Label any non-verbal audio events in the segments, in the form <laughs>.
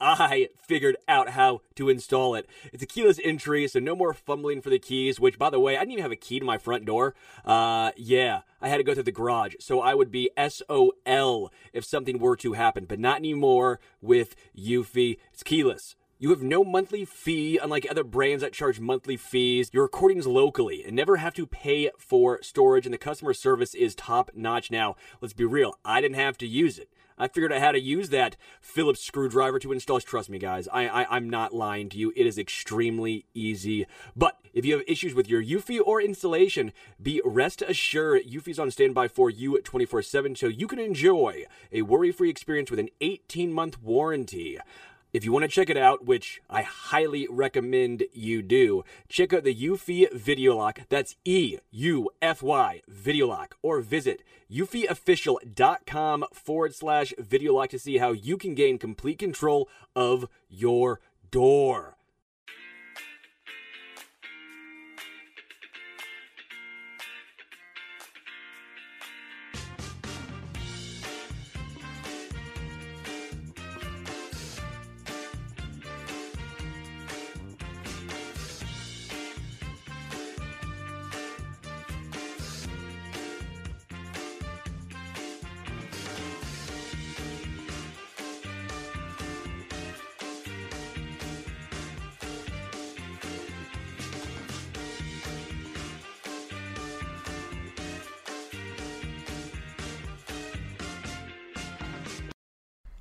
I figured out how to install it. It's a keyless entry, so no more fumbling for the keys, which, by the way, I didn't even have a key to my front door. Uh, yeah, I had to go through the garage, so I would be SOL if something were to happen, but not anymore with Eufy. It's keyless. You have no monthly fee, unlike other brands that charge monthly fees. Your recordings locally and never have to pay for storage, and the customer service is top notch. Now, let's be real, I didn't have to use it. I figured out how to use that Phillips screwdriver to install. Trust me, guys, I, I, am not lying to you. It is extremely easy. But if you have issues with your Eufy or installation, be rest assured Eufy's on standby for you 24 7 so you can enjoy a worry free experience with an 18 month warranty. If you want to check it out, which I highly recommend you do, check out the Eufy Video Lock. That's E U F Y Video Lock. Or visit eufyofficial.com forward slash video lock to see how you can gain complete control of your door.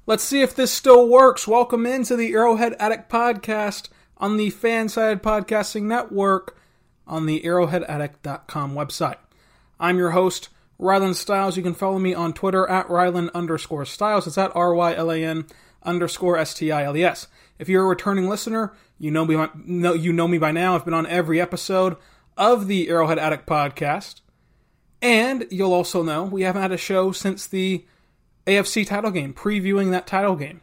Let's see if this still works. Welcome into the Arrowhead Addict podcast on the Fansided Podcasting Network on the arrowheadaddict.com website. I'm your host, Rylan Stiles. You can follow me on Twitter at Rylan underscore Stiles. It's at R Y L A N underscore S T I L E S. If you're a returning listener, you know me, know, you know me by now. I've been on every episode of the Arrowhead Addict podcast. And you'll also know we haven't had a show since the AFC title game, previewing that title game.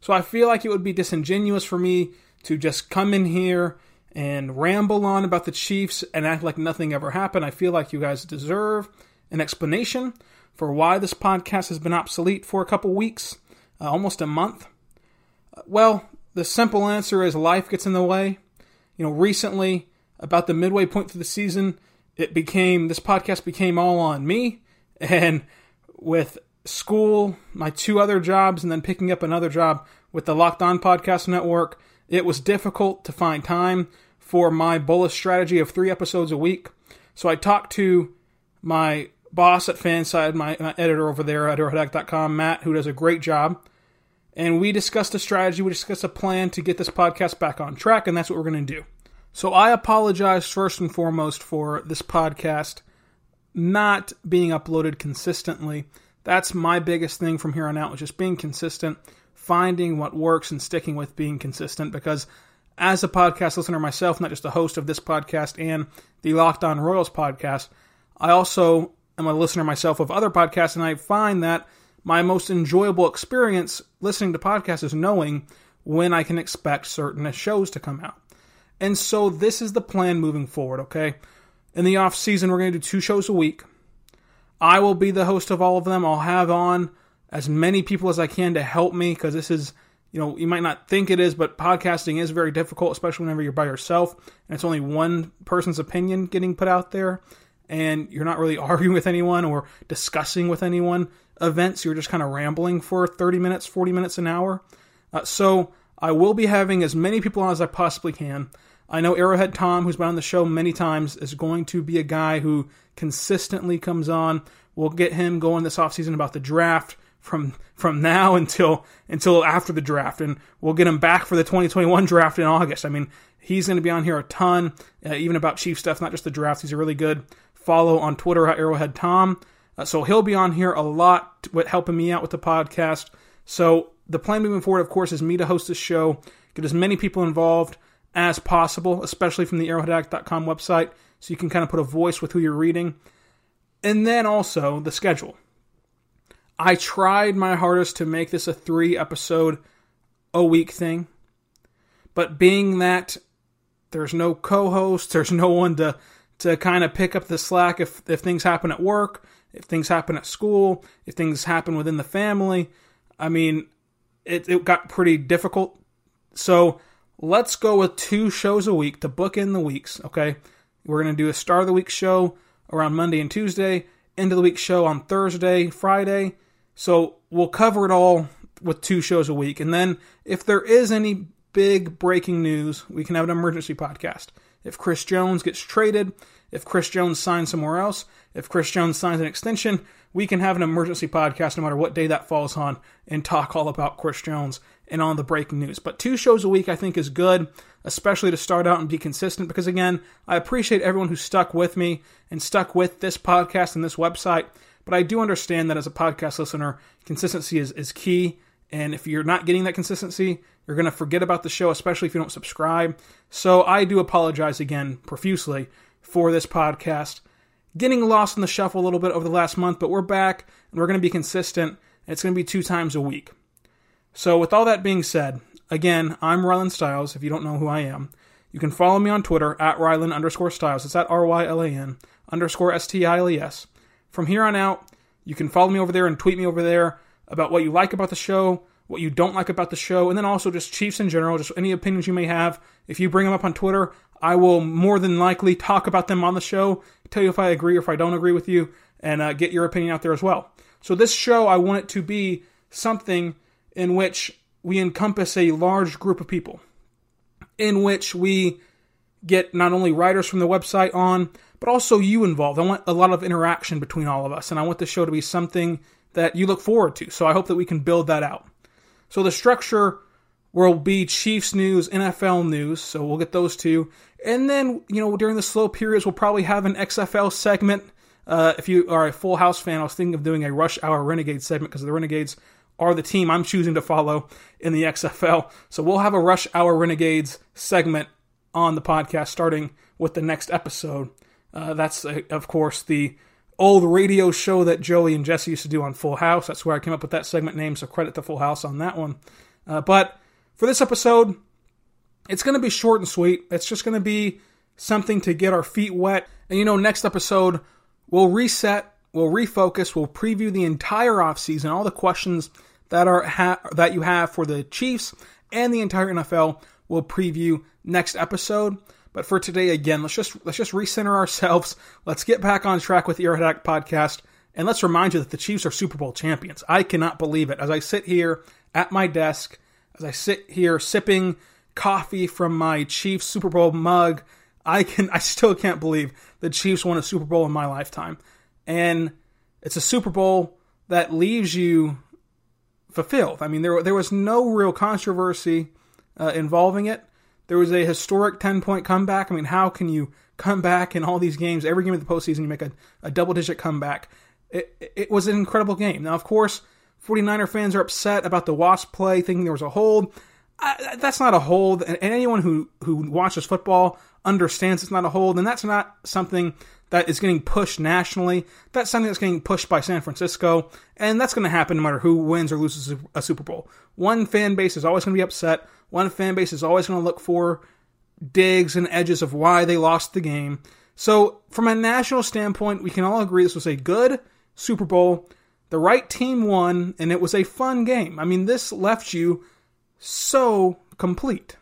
So I feel like it would be disingenuous for me to just come in here and ramble on about the Chiefs and act like nothing ever happened. I feel like you guys deserve an explanation for why this podcast has been obsolete for a couple weeks, uh, almost a month. Well, the simple answer is life gets in the way. You know, recently, about the midway point through the season, it became this podcast became all on me, <laughs> and with school, my two other jobs, and then picking up another job with the Locked On Podcast Network, it was difficult to find time for my bullish strategy of three episodes a week. So I talked to my boss at Fanside, my, my editor over there at arrowhead.com, Matt, who does a great job. And we discussed a strategy, we discussed a plan to get this podcast back on track, and that's what we're going to do. So I apologize first and foremost for this podcast not being uploaded consistently that's my biggest thing from here on out, was just being consistent, finding what works and sticking with being consistent because as a podcast listener myself, not just the host of this podcast and the Locked On Royals podcast, I also am a listener myself of other podcasts, and I find that my most enjoyable experience listening to podcasts is knowing when I can expect certain shows to come out. And so this is the plan moving forward, okay? In the off season, we're going to do two shows a week. I will be the host of all of them. I'll have on as many people as I can to help me because this is, you know, you might not think it is, but podcasting is very difficult, especially whenever you're by yourself and it's only one person's opinion getting put out there and you're not really <laughs> arguing with anyone or discussing with anyone events. You're just kind of rambling for 30 minutes, 40 minutes, an hour. Uh, so I will be having as many people on as I possibly can. I know Arrowhead Tom, who's been on the show many times, is going to be a guy who consistently comes on. We'll get him going this offseason about the draft from from now until until after the draft, and we'll get him back for the 2021 draft in August. I mean, he's going to be on here a ton, uh, even about Chief stuff, not just the draft. He's a really good follow on Twitter at Arrowhead Tom. Uh, so he'll be on here a lot, with helping me out with the podcast. So the plan moving forward, of course, is me to host this show, get as many people involved as possible, especially from the arrowheadaddict.com website, so you can kind of put a voice with who you're reading. And then also the schedule. I tried my hardest to make this a three episode a week thing. But being that there's no co host, there's no one to, to kind of pick up the slack if, if things happen at work, if things happen at school, if things happen within the family. I mean, it, it got pretty difficult. So let's go with two shows a week to book in the weeks, okay? We're going to do a start of the week show around Monday and Tuesday, end of the week show on Thursday, Friday. So we'll cover it all with two shows a week. And then if there is any big breaking news, we can have an emergency podcast. If Chris Jones gets traded, if Chris Jones signs somewhere else, if Chris Jones signs an extension, we can have an emergency podcast no matter what day that falls on and talk all about Chris Jones and on the breaking news. But two shows a week I think is good, especially to start out and be consistent because again, I appreciate everyone who stuck with me and stuck with this podcast and this website. But I do understand that as a podcast listener, consistency is, is key. And if you're not getting that consistency, you're going to forget about the show, especially if you don't subscribe. So I do apologize again profusely for this podcast. Getting lost in the shuffle a little bit over the last month, but we're back and we're going to be consistent. It's going to be two times a week. So, with all that being said, again, I'm Rylan Stiles, if you don't know who I am. You can follow me on Twitter at Rylan underscore Stiles. It's at R Y L A N underscore S T I L E S. From here on out, you can follow me over there and tweet me over there about what you like about the show, what you don't like about the show, and then also just Chiefs in general, just any opinions you may have. If you bring them up on Twitter, I will more than likely talk about them on the show, tell you if I agree or if I don't agree with you, and uh, get your opinion out there as well. So, this show, I want it to be something in which we encompass a large group of people, in which we get not only writers from the website on, but also you involved. I want a lot of interaction between all of us, and I want the show to be something that you look forward to. So I hope that we can build that out. So the structure will be Chiefs news, NFL news, so we'll get those two. And then, you know, during the slow periods, we'll probably have an XFL segment. Uh, if you are a Full House fan, I was thinking of doing a Rush Hour Renegade segment because the Renegades are the team I'm choosing to follow in the XFL. So we'll have a Rush Hour Renegades segment on the podcast starting with the next episode. Uh, that's, uh, of course, the old radio show that Joey and Jesse used to do on Full House. That's where I came up with that segment name, so credit to Full House on that one. Uh, but for this episode, it's going to be short and sweet. It's just going to be something to get our feet wet. And you know, next episode, we'll reset we'll refocus, we'll preview the entire offseason, all the questions that are ha- that you have for the Chiefs and the entire NFL. We'll preview next episode. But for today, again, let's just let's just recenter ourselves. Let's get back on track with the Arrowhead podcast, and let's remind you that the Chiefs are Super Bowl champions. I cannot believe it. As I sit here at my desk, as I sit here sipping coffee from my Chiefs Super Bowl mug, I can <laughs> I still can't believe the Chiefs won a Super Bowl in my lifetime and it's a Super Bowl that leaves you fulfilled. I mean, there there was no real controversy uh, involving it. There was a historic ten point comeback. I mean, how can you come back in all these games? Every game of the postseason, you make a, a double digit comeback. It, it was an incredible game. Now, of course, 49er fans are upset about the Wasp play, thinking there was a hold. I, that's not a hold, and anyone who, who watches football understands it's not a hold, and that's not something that is getting pushed nationally. That's something that's getting pushed by San Francisco, and that's going to happen no matter who wins or loses a Super Bowl. One fan base is always going to be upset. One fan base is always going to look for digs and edges of why they lost the game. So, from a national standpoint, we can all agree this was a good Super Bowl. The right team won, and it was a fun game. I mean, this left you so complete.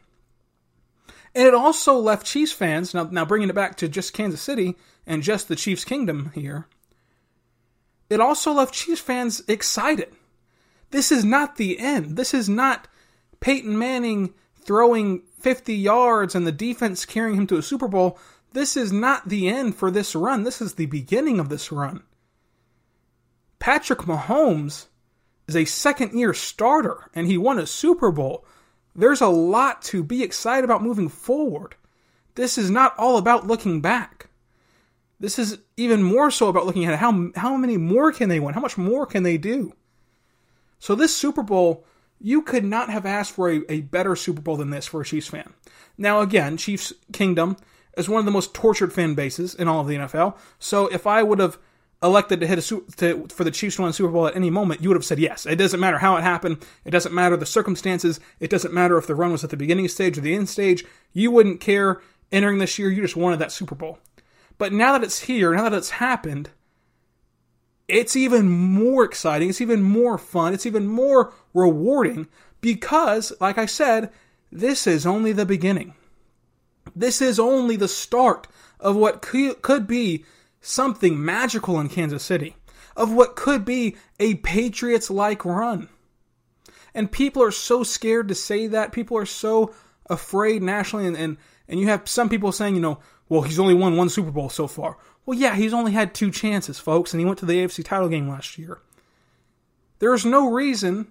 And it also left Chiefs fans, now, now bringing it back to just Kansas City, and just the Chiefs' kingdom here, it also left Chiefs fans excited. This is not the end. This is not Peyton Manning throwing 50 yards and the defense carrying him to a Super Bowl. This is not the end for this run. This is the beginning of this run. Patrick Mahomes is a second year starter and he won a Super Bowl. There's a lot to be excited about moving forward. This is not all about looking back. This is even more so about looking at how how many more can they win? How much more can they do? So this Super Bowl, you could not have asked for a, a better Super Bowl than this for a Chiefs fan. Now again, Chiefs Kingdom is one of the most tortured fan bases in all of the NFL. So if I would have elected to hit a to, for the Chiefs to win Super Bowl at any moment, you would have said yes. It doesn't matter how it happened. It doesn't matter the circumstances. It doesn't matter if the run was at the beginning stage or the end stage. You wouldn't care entering this year. You just wanted that Super Bowl. But now that it's here, now that it's happened, it's even more exciting. It's even more fun. It's even more rewarding because, like I said, this is only the beginning. This is only the start of what could be something magical in Kansas City, of what could be a Patriots like run. And people are so scared to say that. People are so afraid nationally. And, and, and you have some people saying, you know, well, he's only won one Super Bowl so far. Well, yeah, he's only had two chances, folks, and he went to the AFC title game last year. There's no reason,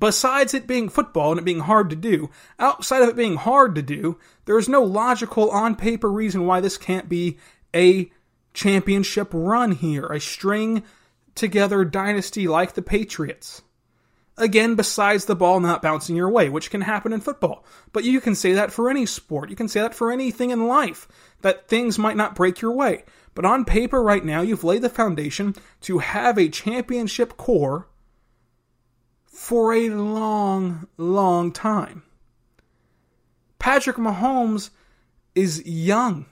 besides it being football and it being hard to do, outside of it being hard to do, there is no logical on paper reason why this can't be a championship run here, a string together dynasty like the Patriots. Again, besides the ball not bouncing your way, which can happen in football. But you can say that for any sport. You can say that for anything in life, that things might not break your way. But on paper, right now, you've laid the foundation to have a championship core for a long, long time. Patrick Mahomes is young.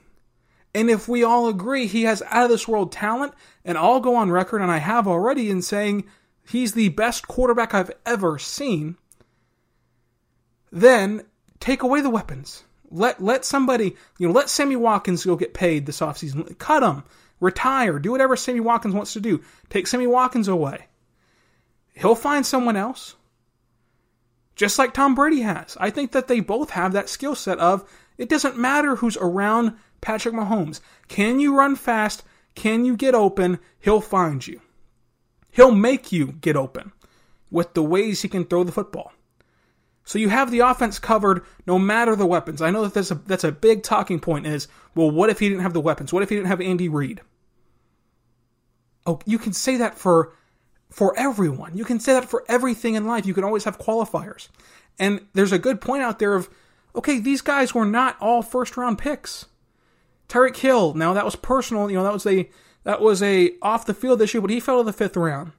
And if we all agree he has out of this world talent, and I'll go on record, and I have already, in saying he's the best quarterback I've ever seen, then take away the weapons. Let let somebody, you know, let Sammy Watkins go get paid this offseason. Cut him. Retire. Do whatever Sammy Watkins wants to do. Take Sammy Watkins away. He'll find someone else. Just like Tom Brady has. I think that they both have that skill set of it doesn't matter who's around Patrick Mahomes. Can you run fast? Can you get open? He'll find you. He'll make you get open with the ways he can throw the football. So you have the offense covered no matter the weapons. I know that that's a, that's a big talking point is, well, what if he didn't have the weapons? What if he didn't have Andy Reid? Oh, you can say that for for everyone. You can say that for everything in life. You can always have qualifiers. And there's a good point out there of, okay, these guys were not all first round picks. Tyreek Hill, now that was personal, you know, that was a that was a off the field issue, but he fell to the fifth round.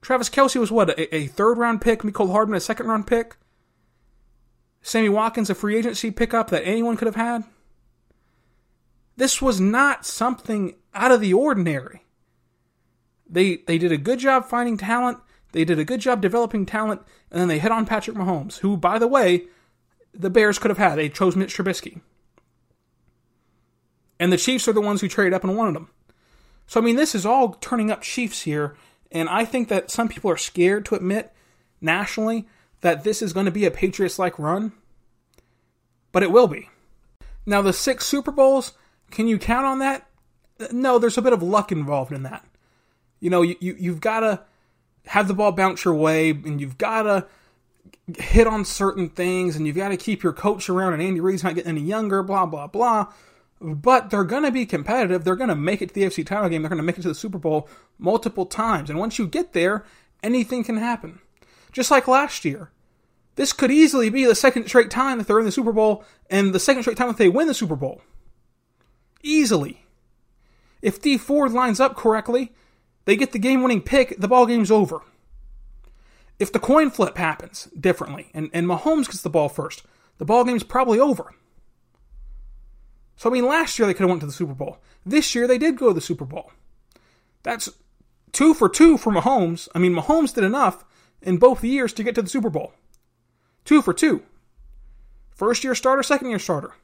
Travis Kelce was what, a, a third round pick, Mecole Hardman a second round pick. Sammy Watkins a free agency pickup that anyone could have had. This was not something out of the ordinary. They they did a good job finding talent, they did a good job developing talent, and then they hit on Patrick Mahomes, who, by the way, the Bears could have had. They chose Mitch Trubisky. And the Chiefs are the ones who traded up and wanted him. So, I mean, this is all turning up Chiefs here. And I think that some people are scared to admit nationally that this is going to be a Patriots like run. But it will be. Now, the six Super Bowls, can you count on that? No, there's a bit of luck involved in that. You know, you, you, you've got to have the ball bounce your way, and you've got to hit on certain things, and you've got to keep your coach around, and Andy Reid's not getting any younger, blah, blah, blah but they're going to be competitive. They're going to make it to the AFC title game. They're going to make it to the Super Bowl multiple times. And once you get there, anything can happen. Just like last year. This could easily be the second straight time that they're in the Super Bowl and the second straight time that they win the Super Bowl. Easily. If Dee Ford lines up correctly, they get the game winning pick, the ball game's over. If the coin flip happens differently and, and Mahomes gets the ball first, the ball game's probably over. So I mean, last year they could have went to the Super Bowl. This year they did go to the Super Bowl. That's two for two for Mahomes. I mean, Mahomes did enough in both years to get to the Super Bowl. Two for two. First year starter, second year starter.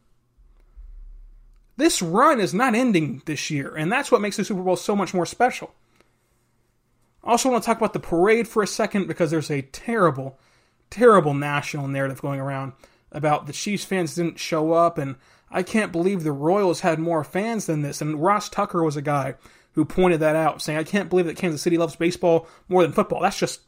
This run is not ending this year, and that's what makes the Super Bowl so much more special. I also want to talk about the parade for a second because there's a terrible, terrible national narrative going around about the Chiefs fans didn't show up and I can't believe the Royals had more fans than this. And Ross Tucker was a guy who pointed that out, saying, I can't believe that Kansas City loves baseball more than football. That's just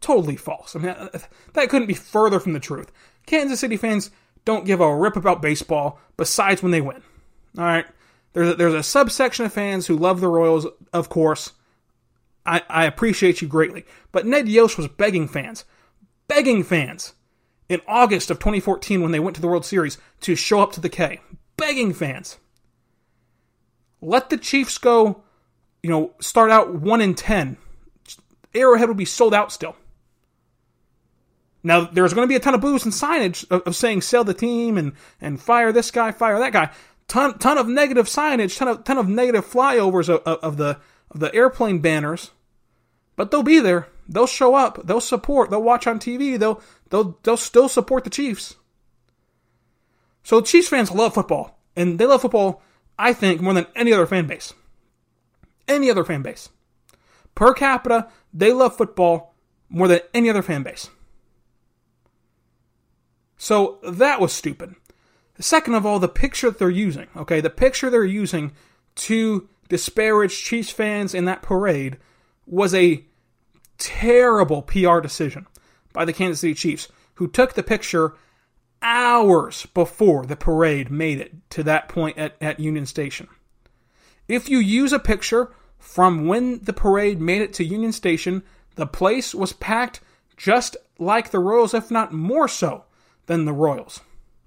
totally false. I mean, uh, that couldn't be further from the truth. Kansas City fans don't give a rip about baseball besides when they win. All right? There's a, there's a subsection of fans who love the Royals, of course. I, I appreciate you greatly. But Ned Yost was begging fans, begging fans in August of 2014 when they went to the World Series to show up to the K, begging fans. Let the Chiefs go you know, start out 1 in 10, Arrowhead would be sold out still. Now, there's going to be a ton of boos and signage of, of, saying sell the team and, and fire this guy, fire that guy. Ton, ton of negative signage, ton of, ton of negative flyovers of, of, of the, the airplane banners. But they'll be there. They'll show up. They'll support. They'll watch on TV. They'll, they'll, they'll still support the Chiefs. So Chiefs fans love football. And they love football, I think, more than any other fan base. Any other fan base. Per capita, they love football more than any other fan base. So that was stupid. Second of all, the picture that they're using, okay, the picture they're using to disparage Chiefs fans in that parade was a terrible PR decision by the Kansas City Chiefs, who took the picture hours before the parade made it to that point at, at Union Station. If you use a picture from when the parade made it to Union Station, the place was packed just like the Royals, if not more so than the Royals.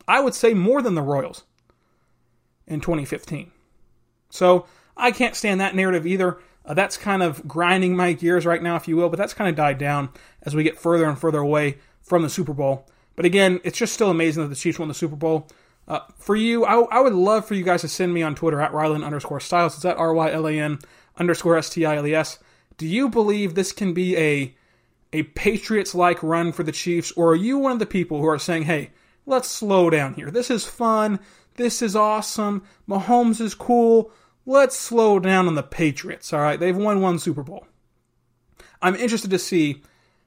I would say more than the Royals in 2015. So I can't stand that narrative either. Uh, that's kind of grinding my gears right now, if you will, but that's kind of died down as we get further and further away from the Super Bowl. But again, it's just still amazing that the Chiefs won the Super Bowl. Uh, for you, I, I, would love for you guys to send me on Twitter at Rylan underscore Stiles. It's at R Y L A N underscore S T I L E S. Do you believe this can be a a Patriots like run for the Chiefs, or are you one of the people who are saying, hey, let's slow down here? This is fun. This is awesome. Mahomes is cool let's slow down on the Patriots. All right, they've won one Super Bowl. I'm interested to see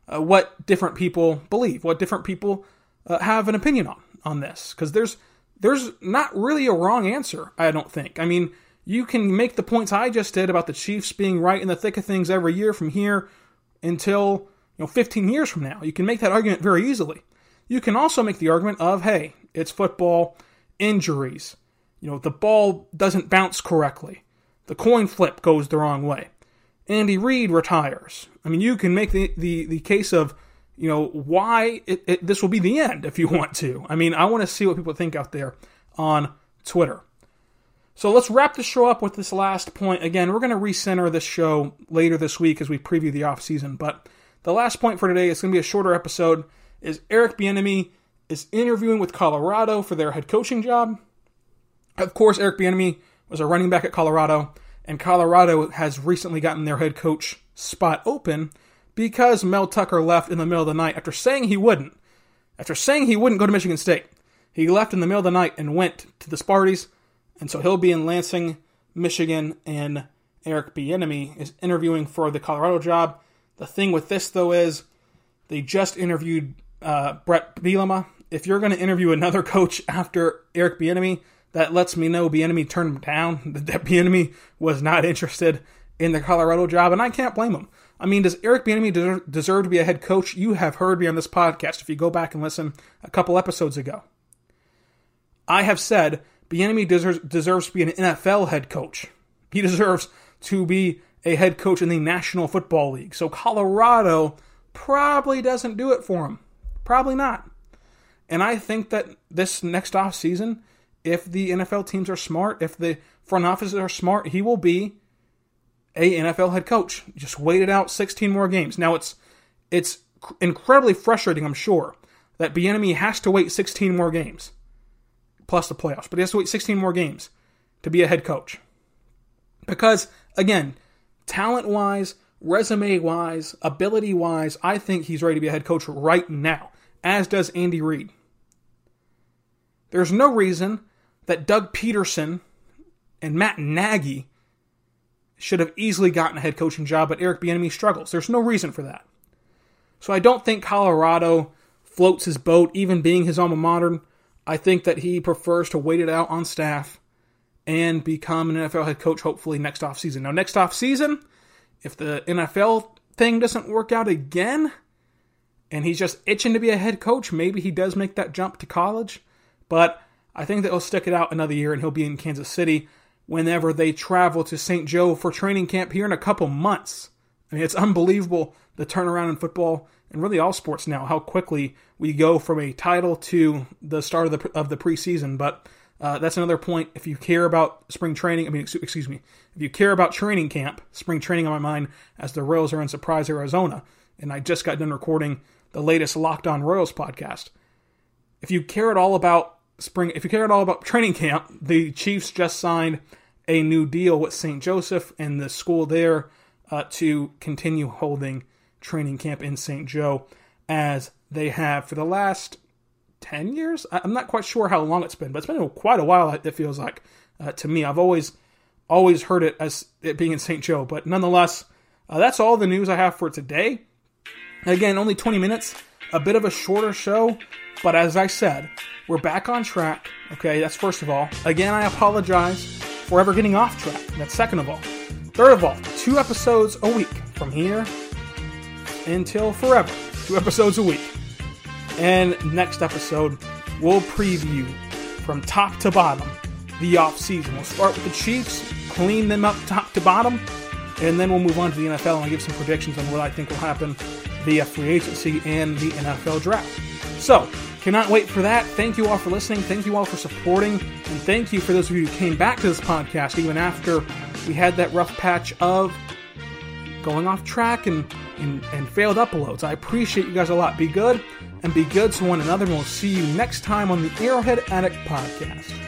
uh, what different people believe, what different people uh, have an opinion on on this, because there's there's not really a wrong answer. I don't think. I mean, you can make the points I just did about the Chiefs being right in the thick of things every year from here until you know 15 years from now. You can make that argument very easily. You can also make the argument of, hey, it's football, injuries, you know, the ball doesn't bounce correctly. The coin flip goes the wrong way. Andy Reid retires. I mean, you can make the, the, the case of, you know, why it, it, this will be the end if you <laughs> want to. I mean, I want to see what people think out there on Twitter. So let's wrap the show up with this last point. Again, we're going to recenter this show later this week as we preview the offseason. But the last point for today is going to be a shorter episode. Is Eric Bieniemy is interviewing with Colorado for their head coaching job. Of course, Eric Bieniemy was a running back at Colorado, and Colorado has recently gotten their head coach spot open because Mel Tucker left in the middle of the night after saying he wouldn't. After saying he wouldn't go to Michigan State, he left in the middle of the night and went to the Sparties, and so he'll be in Lansing, Michigan, and Eric Bieniemy is interviewing for the Colorado job. The thing with this though is they just interviewed uh, Bret Bielema. If you're going to interview another <laughs> coach after Eric Bieniemy, that lets me know Bieniemy turned him down. <laughs> That Bieniemy was not interested in the Colorado job, and I can't blame him. I mean, does Eric Bieniemy deserve to be a head coach? You have heard me on this podcast if you go back and listen a couple episodes ago. I have said Bieniemy deserves, deserves to be an NFL head coach. He deserves to be a head coach in the National Football League. So Colorado probably doesn't do it for him. Probably not. And I think that this next off season, if the NFL teams are smart, if the front offices are smart, he will be a NFL head coach. Just wait it out 16 more games. Now it's it's incredibly frustrating, I'm sure, that Bieniemy has to wait 16 more games plus the playoffs, but he has to wait 16 more games to be a head coach. Because again, talent-wise, resume-wise, ability-wise, I think he's ready to be a head coach right now, as does Andy Reid. There's no reason that Doug Pederson and Matt Nagy should have easily gotten a head coaching job, but Eric Bieniemy struggles. There's no reason for that. So I don't think Colorado floats his boat, even being his alma mater. I think that he prefers to wait it out on staff and become an NFL head coach hopefully next offseason. Now, next offseason, if the NFL thing doesn't work out again and he's just itching to be a head coach, maybe he does make that jump to college. But I think that he'll stick it out another year and he'll be in Kansas City whenever they travel to St. Joe for training camp here in a couple months. I mean, it's unbelievable the turnaround in football and really all sports now, how quickly we go from a title to the start of the, of the preseason. But Uh, that's another point. If you care about spring training, I mean, excuse me, if you care about training camp, spring training on my mind, as the Royals are in Surprise, Arizona, and I just got done recording the latest Locked On Royals podcast. If you care at all about spring, if you care at all about training camp, the Chiefs just signed a new deal with St. Joseph and the school there uh, to continue holding training camp in St. Joe as they have for the last 10 years. I'm not quite sure how long it's been, but it's been quite a while, it feels like uh, to me. I've always always heard it as it being in St. Joe, but nonetheless, uh, that's all the news I have for today. Again, only 20 minutes, a bit of a shorter show, but as I said, we're back on track. Okay, that's first of all. Again, I apologize for ever getting off track. That's second of all. Third of all, two episodes a week from here until forever. Two episodes a week. And next episode, we'll preview from top to bottom the off season. We'll start with the Chiefs, clean them up top to bottom, and then we'll move on to the NFL and I'll give some predictions on what I think will happen via free agency and the NFL draft. So, cannot wait for that. Thank you all for listening. Thank you all for supporting. And thank you for those of you who came back to this podcast even after we had that rough patch of going off track and, and, and failed uploads. I appreciate you guys a lot. Be good and be good to one another. And we'll see you next time on the Arrowhead Addict Podcast.